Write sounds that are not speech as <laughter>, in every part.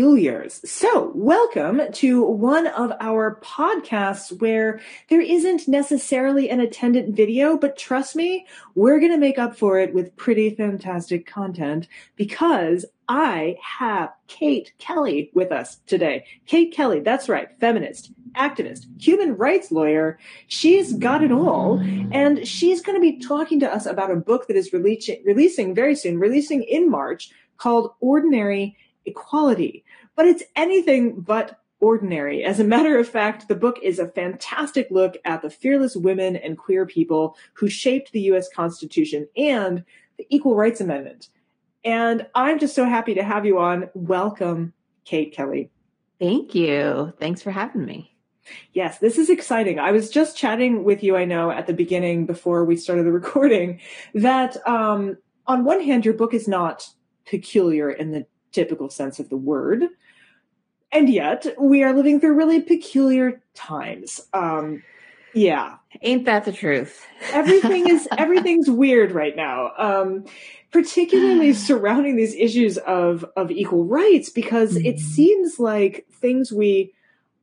Peculiars. So, welcome to one of our podcasts where there isn't necessarily an attendant video, but trust me, we're going to make up for it with pretty fantastic content because I have Kate Kelly with us today. Kate Kelly, that's right, feminist, activist, human rights lawyer. She's got it all. And she's going to be talking to us about a book that is releasing, releasing very soon, releasing in March called Ordinary Equality. But it's anything but ordinary. As a matter of fact, the book is a fantastic look at the fearless women and queer people who shaped the US Constitution and the Equal Rights Amendment. And I'm just so happy to have you on. Welcome, Kate Kelly. Thank you. Thanks for having me. Yes, this is exciting. I was just chatting with you, I know, at the beginning before we started the <laughs> recording, that um, on one hand, your book is not peculiar in the typical sense of the word. And yet, we are living through really peculiar times. Um, yeah. Ain't that the truth? <laughs> everything is everything's weird right now. Um, particularly <sighs> surrounding these issues of of equal rights because mm-hmm. it seems like things we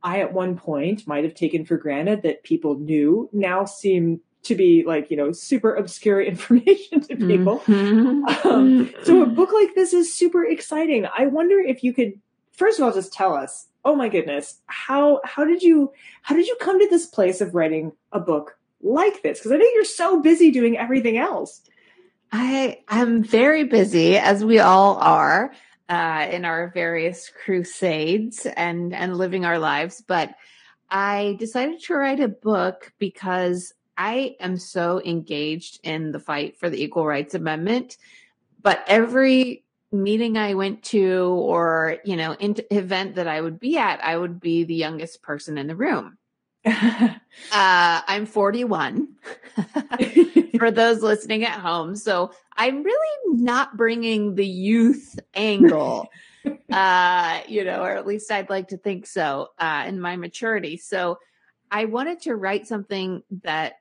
I at one point might have taken for granted that people knew now seem to be like you know super obscure <laughs> information to people. Mm-hmm. um, so a book like this is super exciting. I wonder if you could first of all just tell us oh my goodness how how did you how did you come to this place of writing a book like this? Because i know you're so busy doing everything else. I i am very busy as we all are uh, in our various crusades and and living our lives but I decided to write a book because I am so engaged in the fight for the Equal Rights Amendment, but every meeting I went to or, you know, event that I would be at, I would be the youngest person in the room. <laughs> uh, I'm 41 <laughs> for those listening at home. So I'm really not bringing the youth angle, <laughs> uh, you know, or at least I'd like to think so, uh, in my maturity. So I wanted to write something that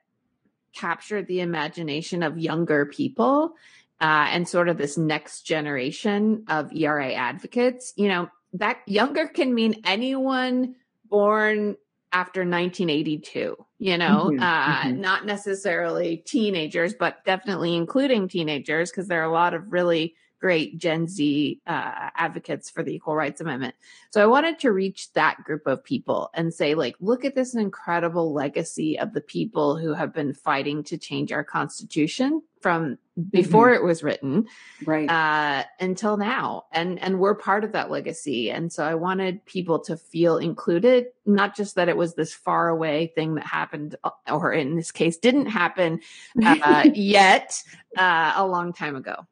captured the imagination of younger people uh, and sort of this next generation of ERA advocates. You know, that younger can mean anyone born after 1982, you know, mm-hmm, uh, mm-hmm. not necessarily teenagers, but definitely including teenagers, because there are a lot of really great Gen Z uh, advocates for the Equal Rights Amendment. So I wanted to reach that group of people and say, like, look at this incredible legacy of the people who have been fighting to change our Constitution from before mm-hmm. it was written right uh, until now and and we're part of that legacy and so i wanted people to feel included not just that it was this far away thing that happened or in this case didn't happen uh, <laughs> yet uh, a long time ago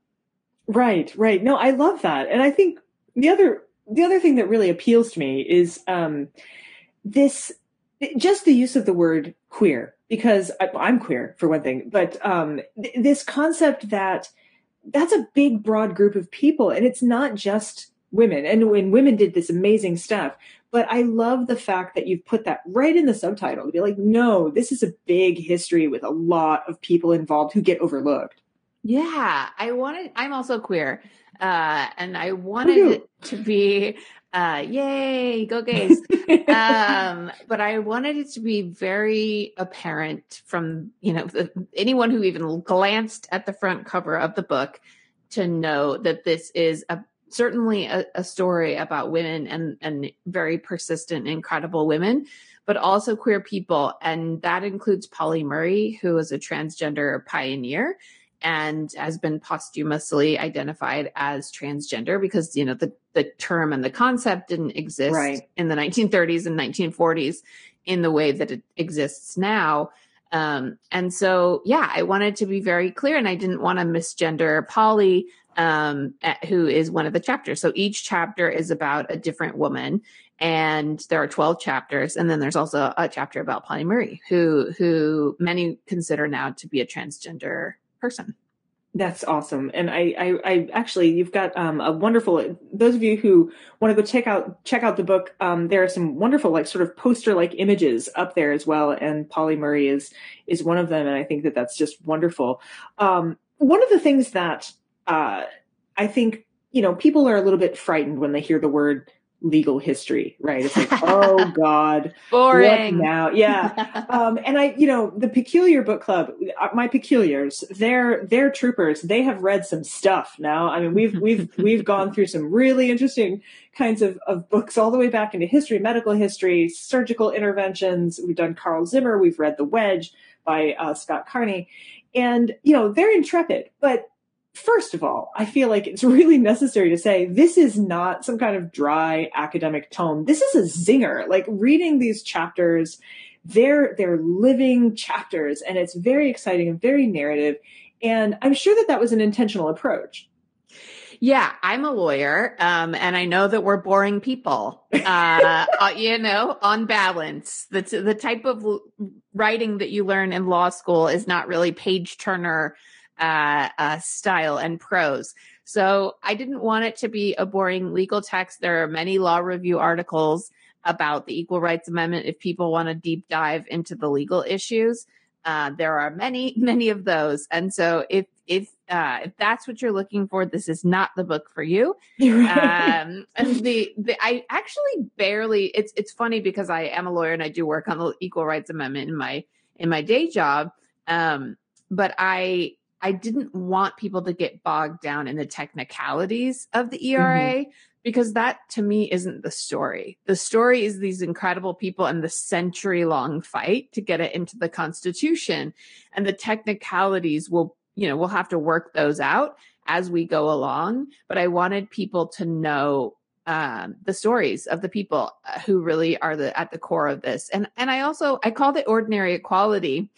Right, right. No, I love that. And I think the other the other thing that really appeals to me is um this just the use of the word queer because I, am queer for one thing, but um th- this concept that that's a big broad group of people and it's not just women and when women did this amazing stuff but i love the fact that you've put that right in the subtitle to be like no this is a big history with a lot of people involved who get overlooked yeah, I wanted. I'm also queer, uh, and I wanted it to be, uh, yay, go gays. <laughs> um, but I wanted it to be very apparent from you know the, anyone who even glanced at the front cover of the book to know that this is a certainly a, a story about women and and very persistent, incredible women but also queer people. And that includes Pauli Murray, who is a transgender pioneer and has been posthumously identified as transgender because you know the the term and the concept didn't exist right. in the 1930s and 1940s in the way that it exists now. Um, and so yeah i wanted to be very clear and i didn't want to misgender Pauli um, who is one of the chapters. So each chapter is about a different woman and there are 12 chapters. And then there's also a chapter about Pauli Murray who who many consider now to be a transgender person. That's awesome. And I, I, I actually, you've got um, a wonderful, those of you who want to go check out, check out the book. Um, there are some wonderful, like sort of poster like images up there as well. And Pauli Murray is, is one of them. And I think that that's just wonderful. Um, one of the things that, uh, I think you know, people are a little bit frightened when they hear the word legal history, right? It's like, <laughs> oh God, boring now. Yeah. <laughs> um, and I, you know, the peculiar book club, uh, my peculiars, they're, they're troopers. They have read some stuff now. I mean, we've, we've, <laughs> we've gone through some really interesting kinds of, of books all the way back into history, medical history, surgical interventions. We've done Carl Zimmer. We've read The Wedge by uh, Scott Carney. And, you know, they're intrepid, but first of all, I feel like it's <laughs> really necessary to say this is not some kind of dry academic tome. This is a zinger. Like reading these chapters, they're they're living chapters, and it's very exciting and very narrative. And I'm sure that that was an intentional approach. Yeah, I'm a lawyer, um, and I know that we're boring people. Uh, <laughs> uh, you know, on balance, the the type of writing that you learn in law school is not really page turner uh, uh, style and prose. So I didn't want it to be a boring legal text. There are many law review articles about the Equal Rights Amendment if people want to deep dive into the legal issues. Uh, there are many, <laughs> many of those. And so if, if, uh, if that's what you're looking for, this is not the book for you. um, <laughs> and the, the, I actually barely, it's, it's funny because I am a lawyer and I do work on the Equal Rights Amendment in my, in my day job. Um, but I, I didn't want people to get bogged down in the technicalities of the ERA mm-hmm. because that to me isn't the story. The story is these incredible people and the century long fight to get it into the Constitution. And the technicalities will, you know, we'll have to work those out as we go along. But I wanted people to know um, the stories of the people uh, who really are the at the core of this. And and I also I called it ordinary equality.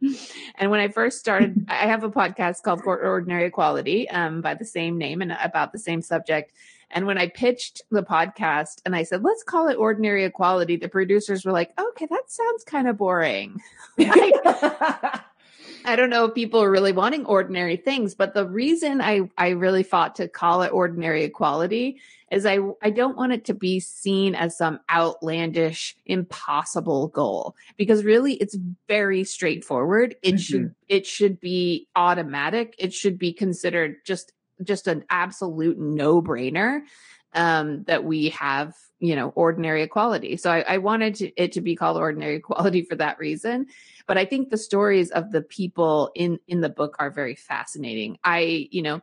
<laughs> and when I first started, <laughs> I have a podcast called Ordinary Equality um, by the same name and about the same subject. And when I pitched the podcast and I said, let's call it ordinary equality, the producers were like, okay, that sounds kind of boring. <laughs> I don't know if people are really wanting ordinary things, but the reason I, I really fought to call it ordinary equality is I, I don't want it to be seen as some outlandish, impossible goal because really it's very straightforward. It mm-hmm. should, it should be automatic. It should be considered just, just an absolute no brainer, um, that we have, you know, ordinary equality. So I, I wanted to, it to be called ordinary <laughs> equality for that reason. But I think the stories of the people in, in the book are very fascinating. I, you know,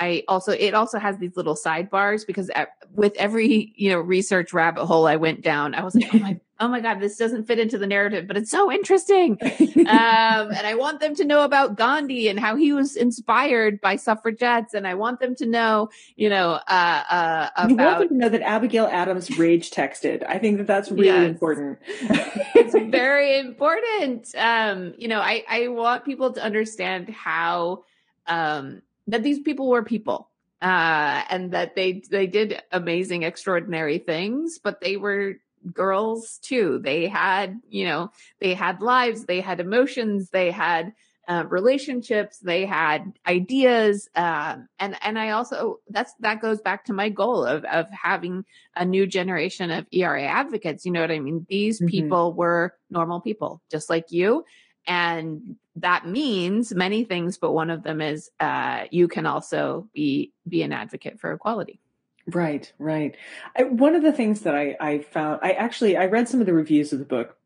I also it also has these little sidebars because with every you know research rabbit hole I went down, I was like, oh my <laughs> oh my god, this doesn't fit into the narrative, but it's so interesting. <laughs> um, and I want them to know about Gandhi and how he was inspired by suffragettes, and I want them to know, you know, uh, uh, about. You want them to know that Abigail Adams rage texted. I think that that's really yes. important. <laughs> it's very important. Um, you know, I I want people to understand how. Um, that these people were people uh, and that they they did amazing, extraordinary things, but they were girls too. They had, you know, they had lives, they had emotions, they had uh, relationships, they had ideas, um, and and I also that's that goes back to my goal of of having a new generation of ERA advocates. You know what I mean? These mm-hmm. people were normal people, just like you, and that means many things but one of them is uh, you can also be be an advocate for equality. Right right. I, one of the things that I, I found i actually i read some of the reviews of the book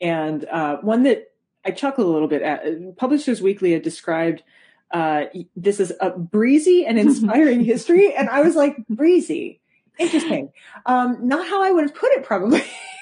and uh, one that i chuckled a little bit at publishers weekly had described uh, this is a breezy and <laughs> inspiring history and i was like breezy? Interesting. Um, not how i would have put it probably <laughs>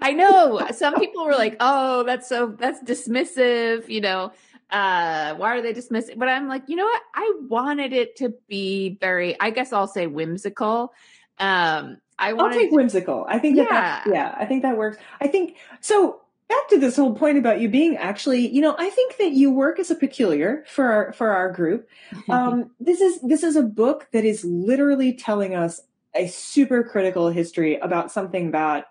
I know some people were like, "Oh, that's so that's dismissive," you know. Uh, why are they dismissing? But I'm like, you know what? I wanted it to be very. I guess I'll say whimsical. Um, I want I'll take whimsical. I think that yeah. That, yeah, I think that works. I think so. Back to this whole point about you being actually, you know, I think that you work as a peculiar for our for our group. <laughs> Um, this is this is a book that is literally telling us a super critical history about something that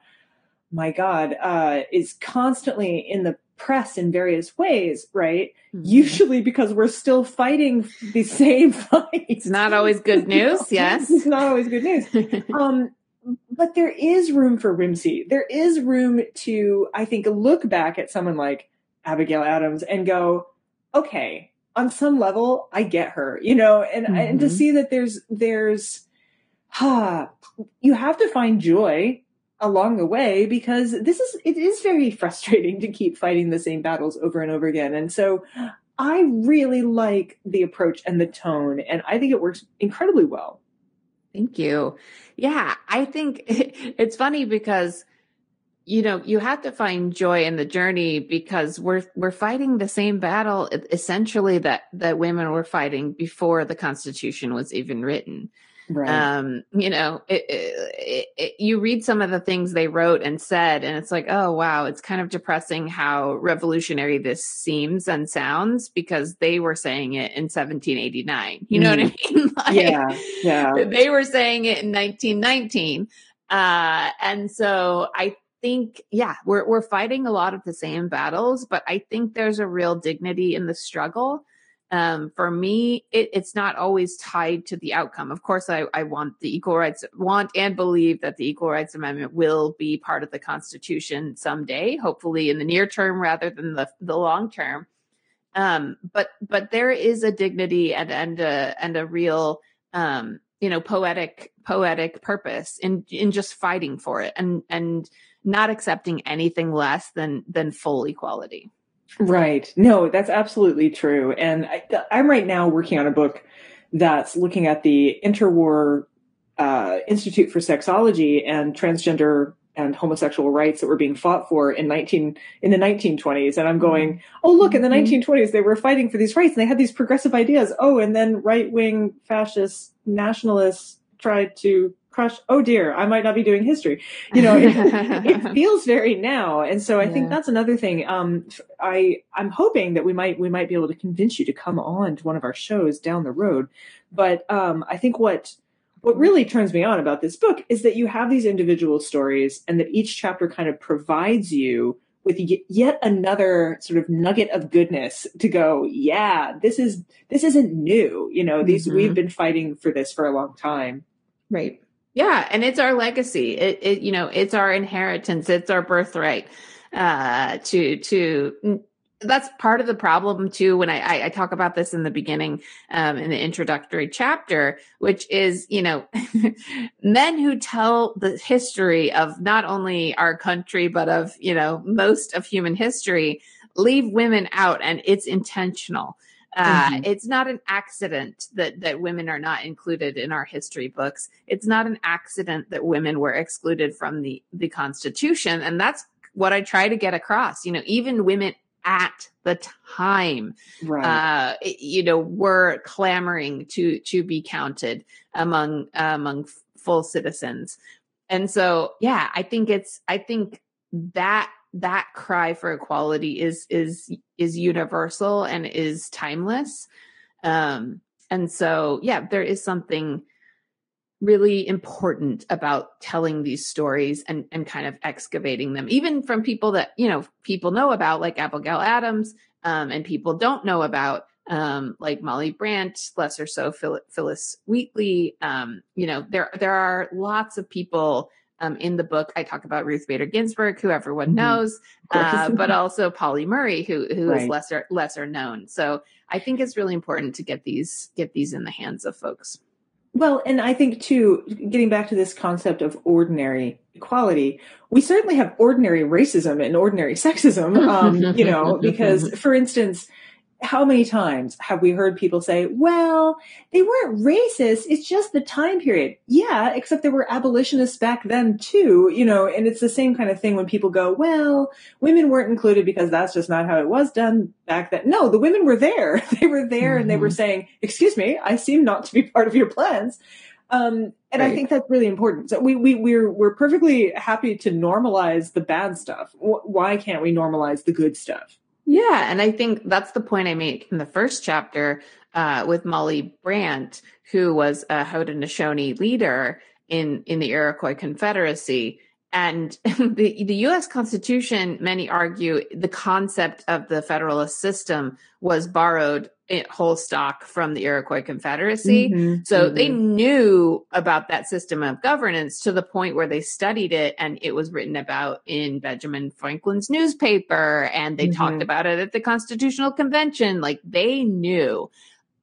my God, uh, is constantly in the press in various ways, right? Mm-hmm. Usually because we're still fighting the <laughs> same fight. It's not always good <laughs> news, yes. <laughs> It's not always good news. um, but there is room for whimsy. There is room to, I think, look back at someone like Abigail Adams and go, okay, on some level, I get her, you know, and, mm-hmm. and to mm-hmm. see that there's, there's, ah, <sighs> you have to find joy along the way because this is, it is very frustrating to keep fighting the same battles over and over again. And so I really like the approach and the tone, and I think it works incredibly well. Thank you. Yeah, I think <laughs> it's funny because you know you have to find joy in the journey because we're we're fighting the same battle essentially that that women were fighting before the constitution was even written Right. Um, you know, it, it, it, you read some of the things they wrote and said, and it's like, oh, wow, it's kind of depressing how revolutionary this seems and sounds because they were saying it in 1789. You know mm. what I mm-hmm. mean? <laughs> like, yeah. Yeah. They were saying it in 1919. Uh, and so I think, yeah, we're, we're fighting a lot of the same battles, but I think there's a real dignity in the struggle um, for me, it, it's not always tied to the outcome. Of course, I, I want the equal rights, want and believe that the Equal Rights Amendment will be part of the Constitution someday, hopefully in the near term rather than the, the long term. Um, but but there is a dignity and and a and a real um, you know poetic poetic purpose in in just fighting for it and and not accepting anything less than than full equality. Right. No, that's absolutely true. And I, am right now working on a book that's looking at the interwar uh, Institute for Sexology and transgender and homosexual rights that were being fought for in 19 in the 1920s and i'm going oh look in the 1920s mm-hmm. they were fighting for these rights and they had these progressive ideas oh and then right-wing fascist nationalists tried to crush oh dear i might not be doing history. You know it, <laughs> it feels very now. And so i yeah. think that's another thing. Um i i'm hoping that we might we might be able to convince you to come on to one of our shows down the road. But um i think what what really turns me on about this book is that you have these individual stories and that each chapter kind of provides you with yet another sort of nugget of goodness to go yeah this is this isn't new. You know these mm-hmm. we've been fighting for this for a long time. Right yeah, and it's our legacy. It, it you know, it's our inheritance. It's our birthright. Uh, to to that's part of the problem too. When I, I, I talk about this in the beginning, um, in the introductory chapter, which is you know, <laughs> men who tell the history of not only our country but of you know most of human history leave women out, and it's intentional. Uh, mm-hmm. It's not an accident that that women are not included in our history books. It's not an accident that women were excluded from the the Constitution, and that's what I try to get across. You know, even women at the time, right. uh, you know, were clamoring to to be counted among uh, among full citizens, and so yeah, I think it's I think that that cry for equality is is is universal and is timeless um and so yeah there is something really important about telling these stories and and kind of excavating them even from people that you know people know about like abigail adams um, and people don't know about um, like Molly Brant, lesser so Phillis Wheatley. Um, you know, there there are lots of people um, in the book, I talk about Ruth Bader Ginsburg, who everyone mm-hmm. knows, uh, but <laughs> also Pauli Murray, who who right. is lesser lesser known. So I think it's really important to get these get these in the hands of folks. Well, and I think too, getting back to this concept of ordinary equality, we certainly have ordinary racism and ordinary sexism. Um, you know, <laughs> because for instance how many times have we heard people say, well, they weren't racist. It's just the time period. Yeah, except there were abolitionists back then too, you know, and it's the same kind of thing when people go, well, women weren't included because that's just not how it was done back then. No, the women were there. <laughs> they were there mm-hmm. and they were mm-hmm. saying, excuse me, I seem not to be part of your plans. Um, and right. I think that's really important. So we, we, we're, we're perfectly happy to normalize the bad stuff. Why can't we normalize the good stuff? Yeah, and I think that's the point I make in the first chapter uh, with Molly Brant, who was a Haudenosaunee leader in in the Iroquois Confederacy. And <laughs> the, the U.S. Constitution, many argue, the concept of the Federalist system was borrowed whole stock from the Iroquois Confederacy. Mhm, So mhm. they knew about that system of governance to the point where they studied it and it was written about in Benjamin Franklin's newspaper and they talked Mhm. about it at the Constitutional Convention. Like they knew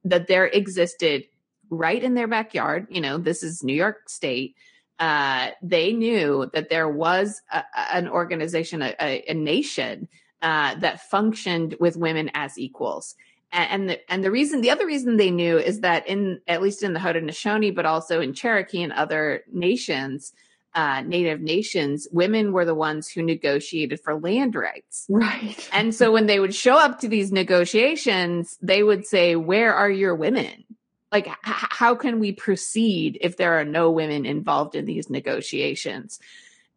that there existed right in their backyard. You know, this is New York State. Uh, they knew that there was a- an organization, a, a, a nation uh, that functioned with women as equals. And the, and the reason, the other reason they knew is that in, at least in the Haudenosaunee, but also in Cherokee and other nations, uh, native nations, women were the ones who negotiated for land rights. right. <laughs> And so when they would show up to these negotiations, they would say, Where are your women? Like, h- how can we proceed if there are no women involved in these negotiations?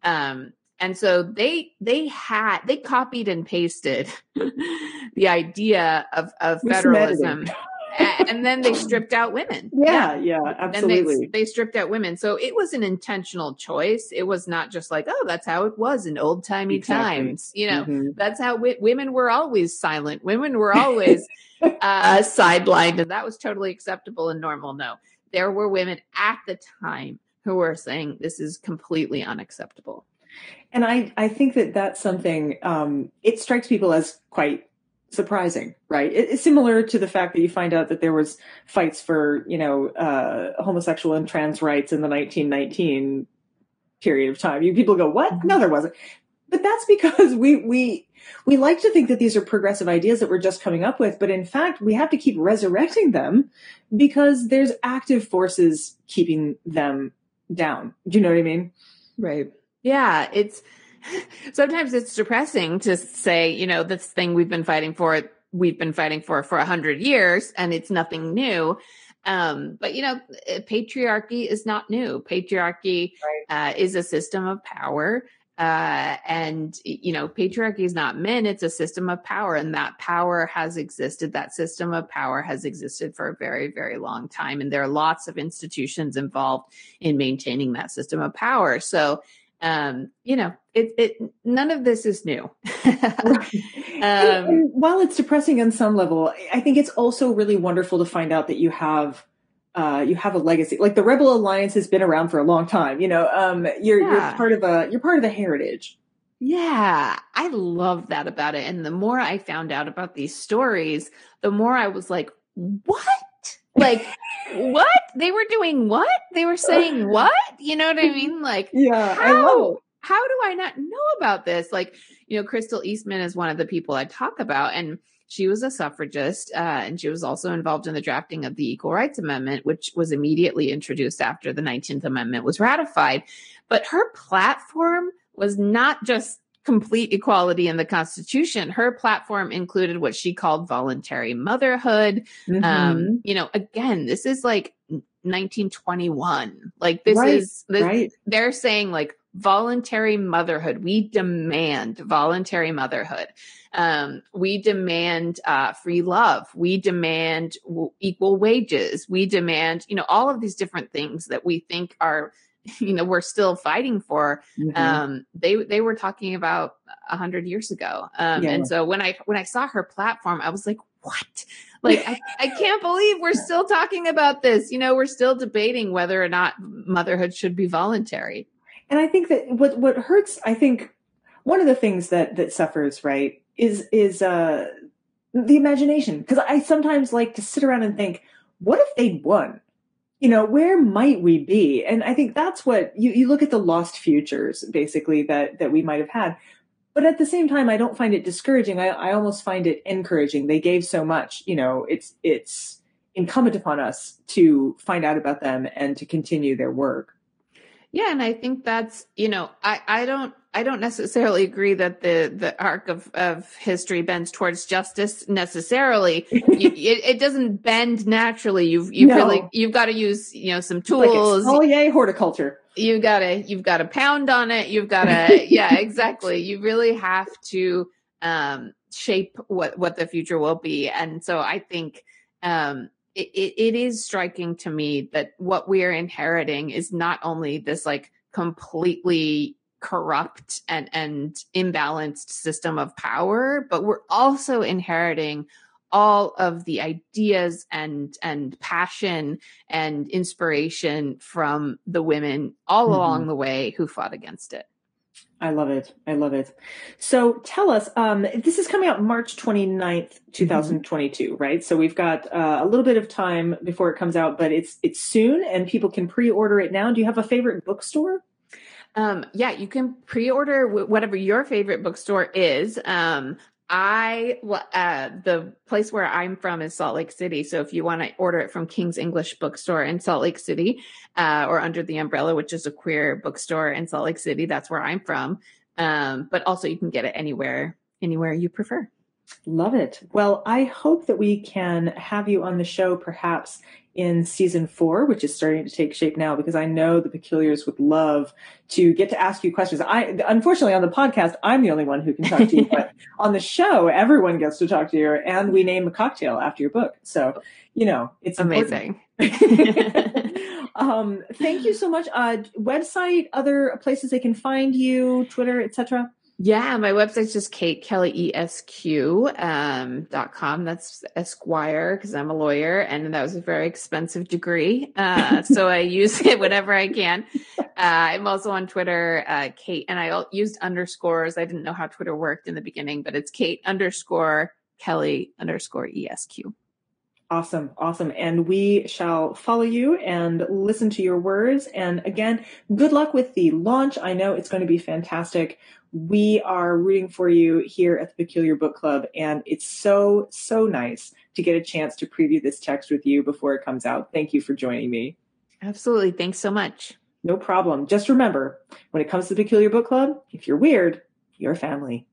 Um, and so they they had they copied and pasted <laughs> the idea of of federalism, and then they stripped out women. yeah, yeah, And absolutely. they, they stripped out women. So it was an intentional choice. It was not just like, oh, that's how it was in old timey Exactly. times. You know, Mhm. that's how women were always silent. Women were always <laughs> uh, sidelined, and that was totally acceptable and normal. No, there were women at the time who were saying this is completely unacceptable. And I, I think that that's something, um, it strikes people as quite surprising, right? It, it's similar to the fact that you find out that there was fights for, you know, uh, homosexual and trans rights in the 1919 period of time. You people go, what? No, there wasn't. But that's <laughs> because we, we, we like to think that these are progressive ideas that we're just coming up with, but in fact, we have to keep resurrecting them because there's active forces keeping them down. Do you know what I mean? Right. Yeah, it's <laughs> sometimes it's depressing to say, you know, this thing we've been fighting for, we've been fighting for for a hundred years, and it's nothing new. Um, but you know, patriarchy is not new. Patriarchy uh, is a system of power. Uh, and you know, patriarchy is not men, it's a system of power. And that power has existed. That system of power has existed for a very, very long time. And there are lots of institutions involved in maintaining that system of power. So, um, you know, it, it, none of this is new. <laughs> Um, and while it's depressing on some level, I think it's also really wonderful to find out that you have uh, you have a legacy. Like the Rebel Alliance has been around for a long time. You know, um, you're Yeah. you're part of a you're part of a heritage. Yeah, I love that about it. And the more I found out about these stories, the more I was like, what? Like, <laughs> what? They were doing what? They were saying <laughs> what? You know what I mean? <laughs> Like, Yeah, how? How do I not know about this? Like, you know, Crystal Eastman is one of the people I talk about, and she was a suffragist, uh, and she was also involved in the drafting of the Equal Rights Amendment, which was immediately introduced after the 19th Amendment was ratified. But her platform was not just complete equality in the Constitution. Her platform included what she called voluntary motherhood. Mhm. Um, you know, again, this is like 1921. Like this Right, is this, right. they're saying like voluntary motherhood. We demand voluntary motherhood. Um, we demand uh, free love. We demand w- equal wages. We demand, you know, all of these different things that we think are, <laughs> you know, we're still fighting for. Mhm. Um, they they were talking about a hundred years ago. Um, Yeah. and so when I when I saw her platform, I was like, what? Like I, I can't believe we're still talking about this. You know, we're still debating whether or not motherhood should be voluntary. and I think that what what hurts, I think one of the things that that suffers, right, is is uh the imagination. Because I sometimes like to sit around and think, what if they'd won? You know, where might we be? And I think that's what you, you look at the lost futures, basically, that that we might have had. But at the same time, I don't find it discouraging. I, I almost find it encouraging. They gave so much, you know, it's it's incumbent upon us to find out about them and to continue their work. Yeah, and I think that's you know I I don't I don't necessarily agree that the the arc of of history bends towards justice necessarily. <laughs> you, it, it doesn't bend naturally. You've you've No. really you've got to use you know some It's like tools. exfoliate horticulture. you gotta you've got to pound on it you've got to <laughs> yeah exactly you really have to um shape what what the future will be and so i think um it, it, it is striking to me that what we are inheriting is not only this like completely corrupt and and imbalanced system of power but we're also inheriting all of the ideas and and passion and inspiration from the women all mm-hmm. along the way who fought against it. I love it. I love it. So tell us, um, this is coming out March 29th, 2022, mm-hmm. right? So we've got uh, a little bit of time before it comes out, but it's it's soon and people can pre-order it now. Do you have a favorite bookstore? Um, yeah, you can pre-order whatever your favorite bookstore is. Um, I uh, the place where I'm from is Salt Lake City. So if you want to order it from King's English Bookstore in Salt Lake City, uh, or Under the Umbrella, which is a queer bookstore in Salt Lake City, that's where I'm from. Um, but also you can get it anywhere anywhere you prefer. Love it. Well, I hope that we can have you on the show perhaps in season four, which is starting to take shape now, because I know the peculiars would love to get to ask you questions. I, unfortunately, on the podcast, I'm the only one who can talk to you, <laughs> but on the show, everyone gets to talk to you, and we name a cocktail after your book. So, you know, it's amazing. <laughs> um, thank you so much. Uh, website, other places they can find you, Twitter, etc. Yeah, my website's just Kate Kelly ESQ um, dot com. That's Esquire because I'm a lawyer and that was a very expensive degree. Uh, so I use it whenever I can. Uh, I'm also on Twitter, uh, Kate, and I used underscores. I didn't know how Twitter worked in the beginning, but it's Kate underscore Kelly underscore ESQ. Awesome, awesome. And we shall follow you and listen to your words. And again, good luck with the launch. I know it's going to be fantastic we are rooting for you here at the Peculiar Book Club. And it's so, so nice to get a chance to preview this text with you before it comes out. Thank you for joining me. Absolutely. Thanks so much. No problem. Just remember when it comes to the Peculiar Book Club, if you're weird, you're family.